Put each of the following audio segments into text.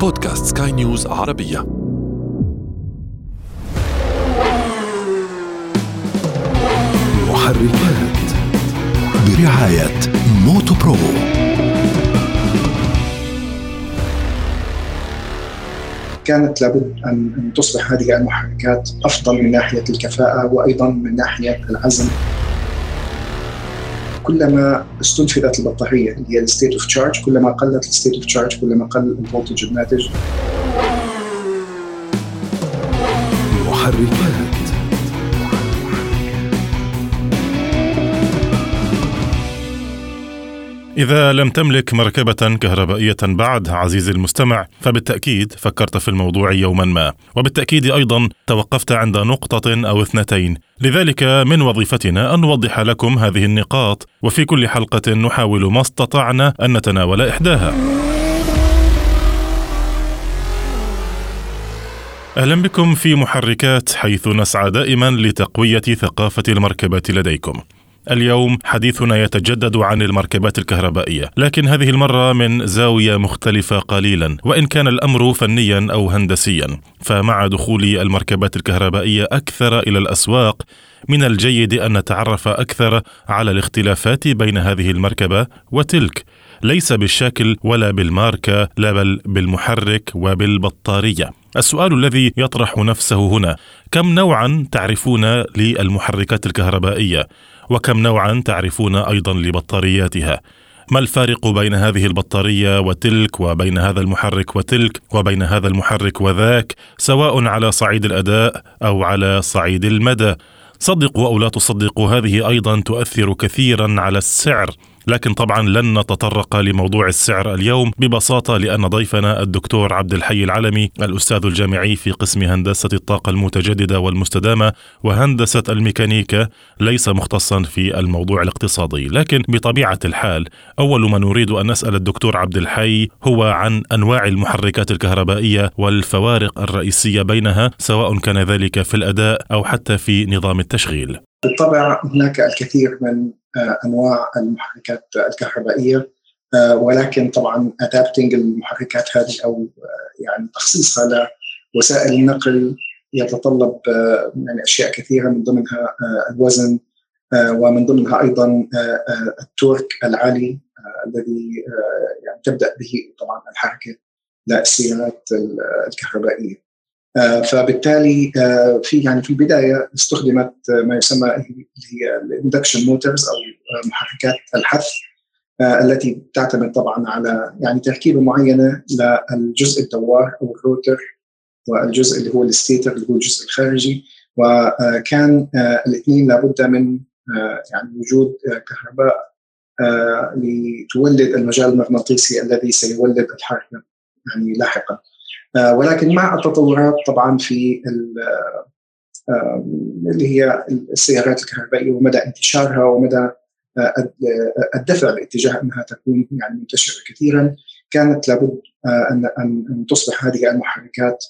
بودكاست سكاي نيوز عربية. محركات برعاية موتو برو. كانت لابد ان تصبح هذه المحركات أفضل من ناحية الكفاءة وأيضا من ناحية العزم. كلما استنفذت البطارية اللي هي ال state of charge كلما قلت ال state of charge كلما قل ال voltage الناتج محركات إذا لم تملك مركبة كهربائية بعد عزيزي المستمع فبالتأكيد فكرت في الموضوع يوما ما. وبالتأكيد أيضا توقفت عند نقطة أو اثنتين. لذلك من وظيفتنا أن نوضح لكم هذه النقاط وفي كل حلقة نحاول ما استطعنا أن نتناول إحداها. أهلا بكم في محركات حيث نسعى دائما لتقوية ثقافة المركبات لديكم. اليوم حديثنا يتجدد عن المركبات الكهربائية، لكن هذه المرة من زاوية مختلفة قليلا، وإن كان الأمر فنيا أو هندسيا، فمع دخول المركبات الكهربائية أكثر إلى الأسواق من الجيد أن نتعرف أكثر على الاختلافات بين هذه المركبة وتلك، ليس بالشكل ولا بالماركة، لا بل بالمحرك وبالبطارية. السؤال الذي يطرح نفسه هنا كم نوعا تعرفون للمحركات الكهربائية وكم نوعا تعرفون أيضا لبطارياتها؟ ما الفارق بين هذه البطارية وتلك وبين هذا المحرك وتلك وبين هذا المحرك وذاك سواء على صعيد الأداء أو على صعيد المدى؟ صدقوا أو لا تصدقوا هذه أيضا تؤثر كثيرا على السعر. لكن طبعا لن نتطرق لموضوع السعر اليوم ببساطة لأن ضيفنا الدكتور عبد الحي العلمي الأستاذ الجامعي في قسم هندسة الطاقة المتجددة والمستدامة وهندسة الميكانيكا ليس مختصا في الموضوع الاقتصادي، لكن بطبيعة الحال أول ما نريد أن نسأل الدكتور عبد الحي هو عن أنواع المحركات الكهربائية والفوارق الرئيسية بينها سواء كان ذلك في الأداء أو حتى في نظام التشغيل. بالطبع هناك الكثير من أنواع المحركات الكهربائية آه، ولكن طبعا ادابتنج المحركات هذه أو آه، يعني تخصيصها لوسائل النقل يتطلب يعني أشياء كثيرة من ضمنها الوزن ومن ضمنها أيضا ال torque العالي الذي يعني تبدأ به طبعا الحركة للسيارات الكهربائية. آه، فبالتالي آه، في يعني في البداية استخدمت ما يسمى ال induction motors أو محركات الحث آه، التي تعتمد طبعا على يعني تركيبة معينة للجزء الدوار أو ال rotor والجزء اللي هو ال stator اللي هو الجزء الخارجي. وكان الاثنين لابد من يعني وجود كهرباء لتولد المجال المغناطيسي الذي سيولد الحركة يعني لاحقا. آه، ولكن مع التطورات طبعا في اللي هي السيارات الكهربائية ومدى انتشارها ومدى آه، الدفع باتجاه أنها تكون يعني منتشرة كثيرا كانت لابد آه، أن أن تصبح هذه المحركات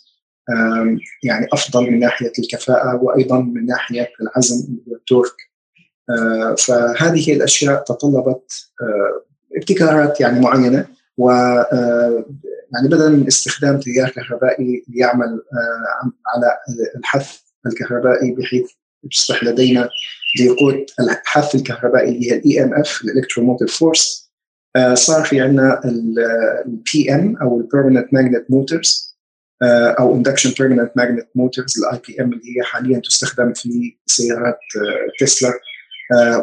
يعني أفضل من ناحية الكفاءة وأيضا من ناحية العزم والتورك فهذه الأشياء تطلبت ابتكارات يعني معينة و يعني بدلا من استخدام تيار كهربائي يعمل آه، على الحث الكهربائي بحيث يصبح لدينا ليقود الحث الكهربائي اللي هي ال EMF ال electromotive force صار في عندنا ال PM أو ال permanent magnet motors أو induction permanent magnet motors ال IPM اللي هي حاليا تستخدم في سيارات تسلا. آه،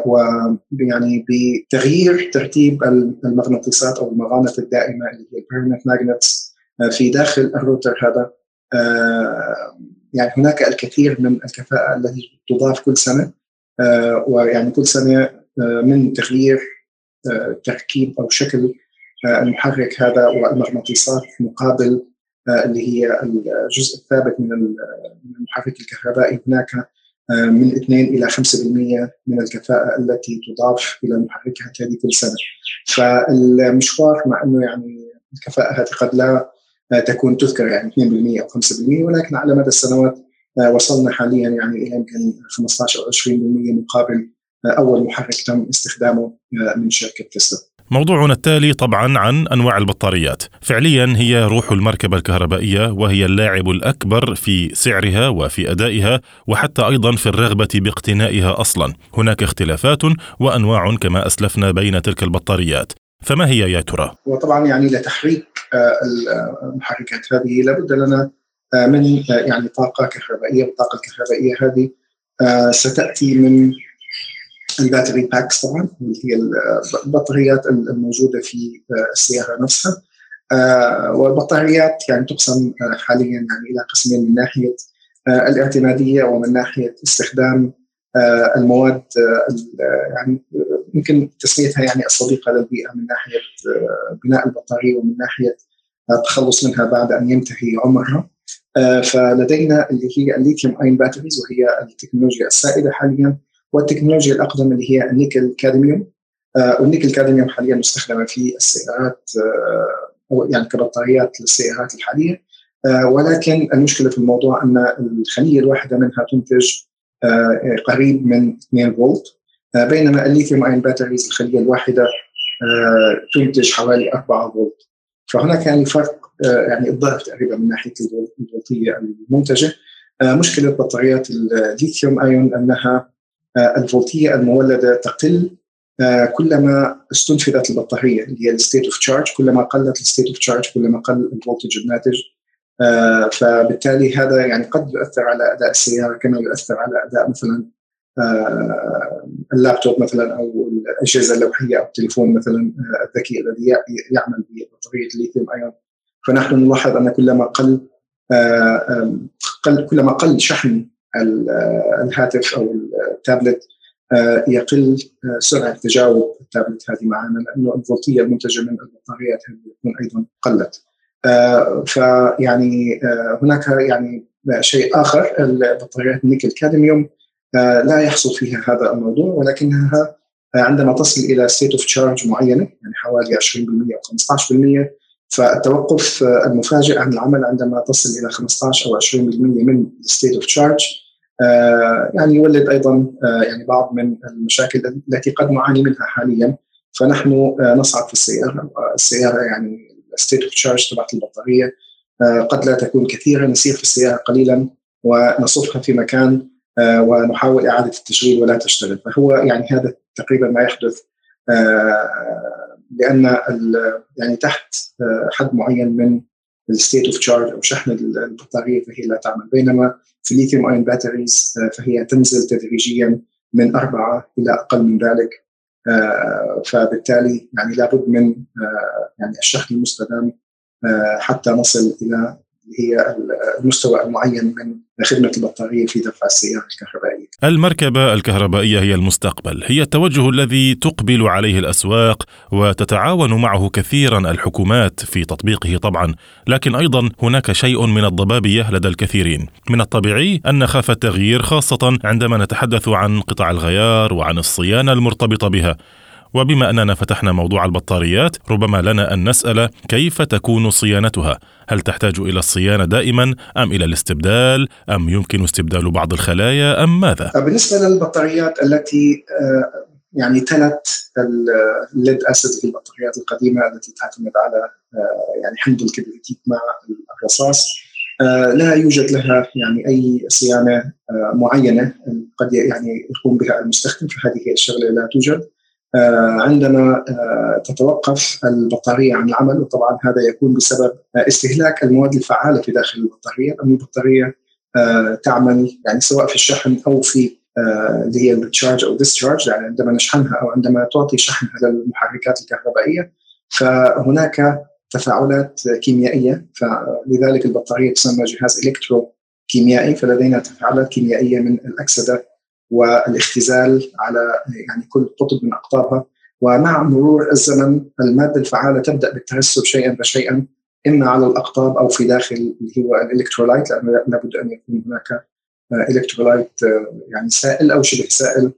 ويعني بتغيير ترتيب المغناطيسات أو المغانط الدائمة اللي هي ال permanent magnets آه، في داخل ال rotor هذا. آه، يعني هناك الكثير من الكفاءة التي تضاف كل سنة. ويعني كل سنة من تغيير تركيب أو شكل المحرك هذا والمغناطيسات مقابل اللي هي الجزء الثابت من المحرك الكهربائي. هناك من 2 إلى 5% من الكفاءة التي تضاف إلى المحركات هذه كل سنة. فالمشوار مع إنه يعني الكفاءة هذه قد لا تكون تذكر يعني 2% أو 5% ولكن على مدى السنوات وصلنا حاليا يعني إلى يمكن 15 أو 20% مقابل أول محرك تم استخدامه من شركة تسلا. موضوعنا التالي طبعا عن أنواع البطاريات، فعليا هي روح المركبة الكهربائية وهي اللاعب الأكبر في سعرها وفي أدائها وحتى أيضا في الرغبة باقتنائها أصلا، هناك اختلافات وأنواع كما أسلفنا بين تلك البطاريات، فما هي يا ترى؟ وطبعا يعني لتحريك آه، المحركات هذه لابد لنا آه، من آه، يعني طاقة كهربائية، والطاقة الكهربائية هذه ستأتي من ال battery packs طبعا اللي هي البطاريات الموجودة في السيارة نفسها. والبطاريات يعني تقسم حاليا يعني إلى قسمين من ناحية الاعتمادية ومن ناحية استخدام المواد يعني يمكن تسميتها يعني الصديقة للبيئة من ناحية بناء البطارية ومن ناحية التخلص منها بعد أن ينتهي عمرها. فلدينا اللي هي ال lithium-ion batteries وهي التكنولوجيا السائدة حاليا. والتكنولوجيا الأقدم اللي هي ال nickel cadmium. وال nickel cadmium حاليا مستخدمة في السيارات أو يعني كبطاريات للسيارات الحالية. ولكن المشكلة في الموضوع أن الخلية الواحدة منها تنتج قريب من 2 فولت. بينما ال lithium-ion batteries الخلية الواحدة تنتج حوالي 4 فولت. فهناك يعني فرق يعني الضعف تقريبا من ناحية الفولتية المنتجة. مشكلة بطاريات ال lithium-ion أنها الفولتية المولدة تقل كلما استنفذت البطارية اللي هي ال state of charge كلما قلت ال state of charge كلما قل ال voltage الناتج. فبالتالي هذا يعني قد يؤثر على أداء السيارة كما يؤثر على أداء مثلا اللابتوب مثلا أو الأجهزة اللوحية أو التليفون مثلا الذكي الذي يعمل ببطارية الليثيوم ايون فنحن نلاحظ أن كلما قل قل كلما قل شحن الهاتف أو التابلت يقل سرعة تجاوب التابلت هذه معنا لأنه الفولتية المنتجة من البطاريات تكون أيضا قلت. فيعني هناك يعني شيء آخر البطاريات ال nickel cadmium لا يحصل فيها هذا الموضوع ولكنها عندما تصل إلى state of charge معينة يعني حوالي 20% أو 15% فالتوقف المفاجئ عن العمل عندما تصل إلى 15 أو 20% من state of charge يعني يولد أيضا يعني بعض من المشاكل التي قد نعاني منها حاليا. فنحن نصعد في السيارة. السيارة يعني state of charge تبعت البطارية. قد لا تكون كثيرة. نسير في السيارة قليلا ونصفها في مكان ونحاول إعادة التشغيل ولا تشتغل. فهو يعني هذا تقريبا ما يحدث لأن يعني تحت حد معين من ال state of charge أو شحن البطارية فهي لا تعمل. بينما في ال lithium-ion batteries فهي تنزل تدريجيا من أربعة إلى أقل من ذلك. فبالتالي يعني لابد من يعني الشحن المستدام حتى نصل إلى هي المستوى المعين من خدمة البطارية في دفع السيارة الكهربائية. المركبة الكهربائية هي المستقبل. هي التوجه الذي تقبل عليه الأسواق وتتعاون معه كثيرا الحكومات في تطبيقه طبعا. لكن أيضا هناك شيء من الضبابية لدى الكثيرين. من الطبيعي أن نخاف التغيير خاصة عندما نتحدث عن قطع الغيار وعن الصيانة المرتبطة بها. وبما أننا فتحنا موضوع البطاريات ربما لنا أن نسأل كيف تكون صيانتها؟ هل تحتاج إلى الصيانة دائما أم إلى الاستبدال؟ أم يمكن استبدال بعض الخلايا؟ أم ماذا؟ بالنسبة للبطاريات التي يعني تلت الليد أسيد في البطاريات القديمة التي تعتمد على يعني حمض الكبريتيك مع الرصاص لا يوجد لها يعني أي صيانة معينة قد يعني يقوم بها المستخدم فهذه الشغلة لا توجد. عندما تتوقف البطارية عن العمل وطبعا هذا يكون بسبب استهلاك المواد الفعالة في داخل البطارية. لأن البطارية تعمل يعني سواء في الشحن أو في اللي هي التشارج أو ديسشارج يعني عندما نشحنها أو عندما تعطي شحنها للمحركات الكهربائية فهناك تفاعلات كيميائية. فلذلك البطارية تسمى جهاز إلكترو كيميائي فلدينا تفاعلات كيميائية من الأكسدة والاختزال على يعني كل قطب من أقطابها. ومع مرور الزمن المادة الفعالة تبدأ بالترسب شيئا فشيئا إما على الأقطاب أو في داخل اللي هو ال electrolyte لأنه لابد أن يكون هناك electrolyte يعني سائل أو شبه سائل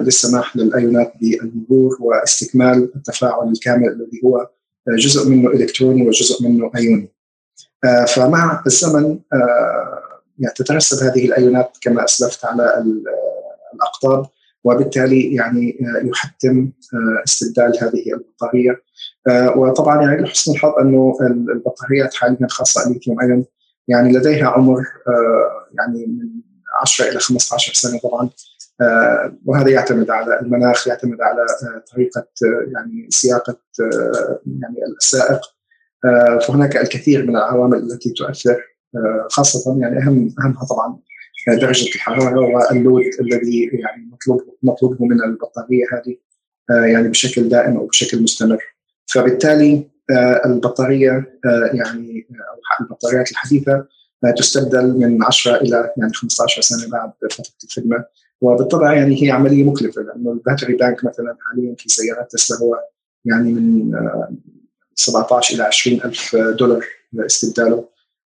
للسماح للأيونات بالمرور واستكمال التفاعل الكامل الذي هو جزء منه إلكتروني وجزء منه أيوني. فمع الزمن يعني تترسب هذه الأيونات كما أسلفت على الأقطاب وبالتالي يعني يحتم استبدال هذه البطارية. وطبعا يعني لحسن الحظ أنه البطاريات حاليا خاصة الليثيوم أيون يعني لديها عمر يعني من 10 إلى 15 سنة طبعا. وهذا يعتمد على المناخ يعتمد على طريقة يعني سياقة يعني السائق. فهناك الكثير من العوامل التي تؤثر خاصة يعني اهم أهمها طبعا درجة الحرارة وال load الذي يعني مطلوب مطلوبه من البطارية هذه يعني بشكل دائم أو بشكل مستمر. فبالتالي البطارية يعني أو البطاريات الحديثة تستبدل من 10 إلى يعني 15 سنة بعد فترة الخدمة. وبالطبع يعني هي عملية مكلفة لأنه ال battery bank مثلا حاليا في سيارات تسلا هو يعني من 17 إلى 20 ألف دولار استبداله.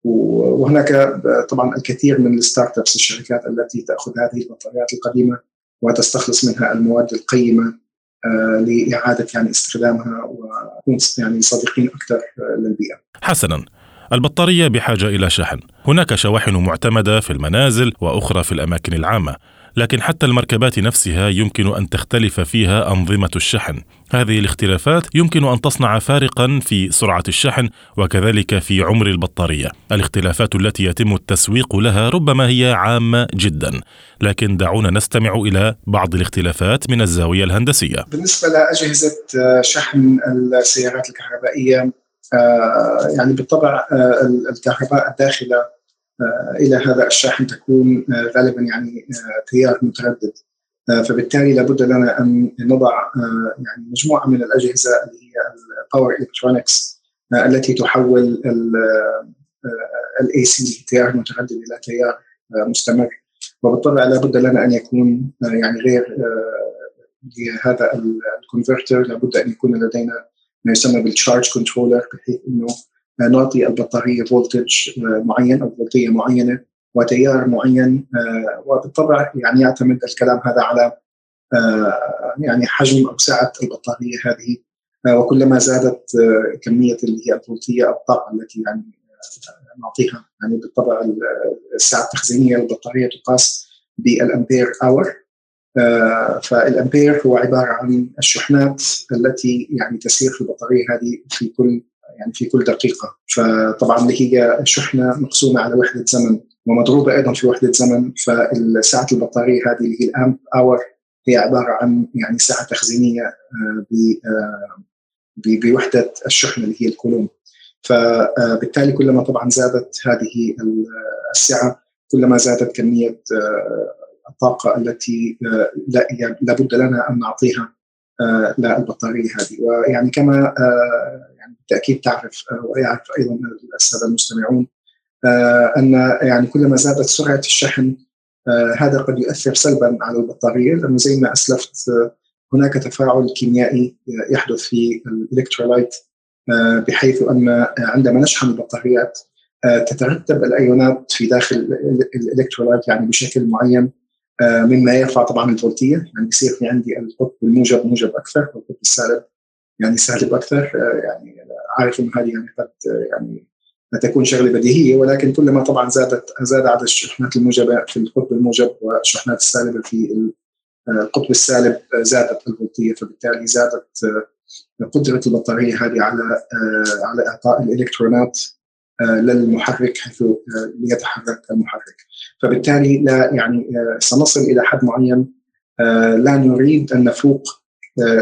وهناك طبعا الكثير من الستارت ابس الشركات التي تأخذ هذه البطاريات القديمة وتستخلص منها المواد القيمة آه، لإعادة يعني استخدامها ونكون يعني صديقين أكثر للبيئة. حسنا. البطارية بحاجة إلى شحن، هناك شواحن معتمدة في المنازل وأخرى في الأماكن العامة، لكن حتى المركبات نفسها يمكن أن تختلف فيها أنظمة الشحن. هذه الاختلافات يمكن أن تصنع فارقا في سرعة الشحن وكذلك في عمر البطارية. الاختلافات التي يتم التسويق لها ربما هي عامة جدا. لكن دعونا نستمع إلى بعض الاختلافات من الزاوية الهندسية. بالنسبة لأجهزة شحن السيارات الكهربائية آه، يعني بالطبع آه، الكهرباء الداخلة آه، إلى هذا الشاحن تكون آه، غالبا يعني آه، تيار متردد. فبالتالي لابد لنا أن نضع يعني مجموعة من الأجهزة اللي هي ال power electronics التي تحول ال AC تيار متردد إلى تيار مستمر. وبالطبع لابد لنا أن يكون يعني غير لهذا ال converter لابد أن يكون لدينا ما يسمى بال charge controller بحيث إنه نعطي البطارية voltage آه، معين أو فولتية معينة وتيار معين آه، وبالطبع يعني يعتمد الكلام هذا على آه، يعني حجم أو سعة البطارية هذه. وكلما زادت كمية اللي هي الفولتية الطاقة التي يعني نعطيها. يعني بالطبع السعة التخزينية للبطاريه تقاس بالأمبير اور فالأمبير هو عبارة عن الشحنات التي يعني تسير في البطارية هذه في كل يعني في كل دقيقة. فطبعا هي شحنة مقسومة على وحدة زمن ومضروبة أيضا في وحدة زمن فساعة البطارية هذه اللي هي الأمب أور هي عبارة عن يعني ساعة تخزينية آه، آه، بوحدة الشحنة اللي هي الكولوم. فبالتالي كلما طبعا زادت هذه السعة كلما زادت كمية آه، الطاقة التي لابد لنا أن نعطيها للبطارية هذه. ويعني كما يعني بالتأكيد تعرف آه، ويعرف أيضا الساده المستمعون آه، أن يعني كلما زادت سرعة الشحن آه، هذا قد يؤثر سلبا على البطارية لأنه زي ما أسلفت هناك تفاعل كيميائي يحدث في الإلكترولايت بحيث أن عندما نشحن البطاريات تترتب الأيونات في داخل الإلكترولايت يعني بشكل معين. مما يرفع طبعا الفولتية يعني يصير في عندي القطب الموجب موجب أكثر والقطب السالب يعني سهل أكثر آه، يعني عارف إنه هذه يعني قد آه، يعني تكون شغلة بديهية ولكن كلما طبعا زادت زاد عدد الشحنات الموجبة في القطب الموجب والشحنات السالبة في آه، القطب السالب زادت الفولتية فبالتالي زادت قدرة البطارية هذه على على إعطاء الإلكترونات للمحرك حيث ليتحرك المحرك. فبالتالي لا يعني سنصل إلى حد معين لا نريد أن نفوق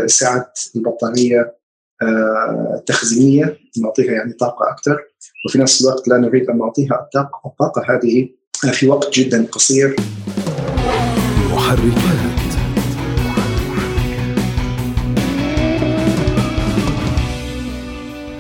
سعه البطارية التخزينيه نعطيها يعني طاقة أكثر وفي نفس الوقت لا نريد أن نعطيها الطاقة الطاقة هذه في وقت جدا قصير. محركات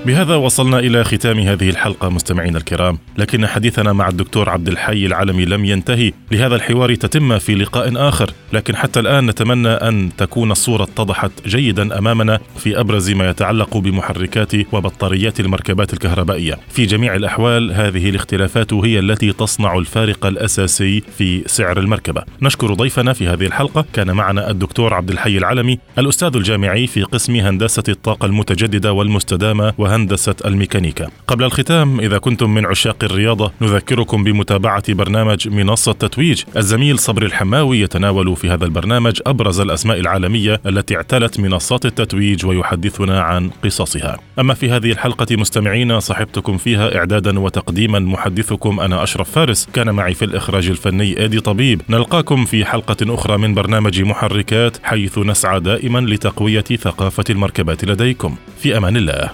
بهذا وصلنا إلى ختام هذه الحلقة مستمعينا الكرام. لكن حديثنا مع الدكتور عبد الحي العلمي لم ينتهي. لهذا الحوار تتم في لقاء آخر. لكن حتى الآن نتمنى أن تكون الصورة اتضحت جيدا أمامنا في أبرز ما يتعلق بمحركات وبطاريات المركبات الكهربائية. في جميع الأحوال هذه الاختلافات هي التي تصنع الفارق الأساسي في سعر المركبة. نشكر ضيفنا في هذه الحلقة. كان معنا الدكتور عبد الحي العلمي الأستاذ الجامعي في قسم هندسة الطاقة المتجددة والمستدامة وهندسة الميكانيكا. قبل الختام إذا كنتم من عشاق الرياضة نذكركم بمتابعة برنامج منصة تتويج. الزميل صبري الحماوي يتناول في هذا البرنامج أبرز الأسماء العالمية التي اعتلت منصات التتويج ويحدثنا عن قصصها. أما في هذه الحلقة مستمعينا صحبتكم فيها إعدادا وتقديما محدثكم أنا أشرف فارس. كان معي في الإخراج الفني إيدي طبيب. نلقاكم في حلقة أخرى من برنامج محركات حيث نسعى دائما لتقوية ثقافة المركبات لديكم. في أمان الله.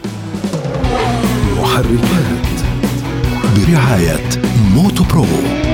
محركات برعاية موتو برو.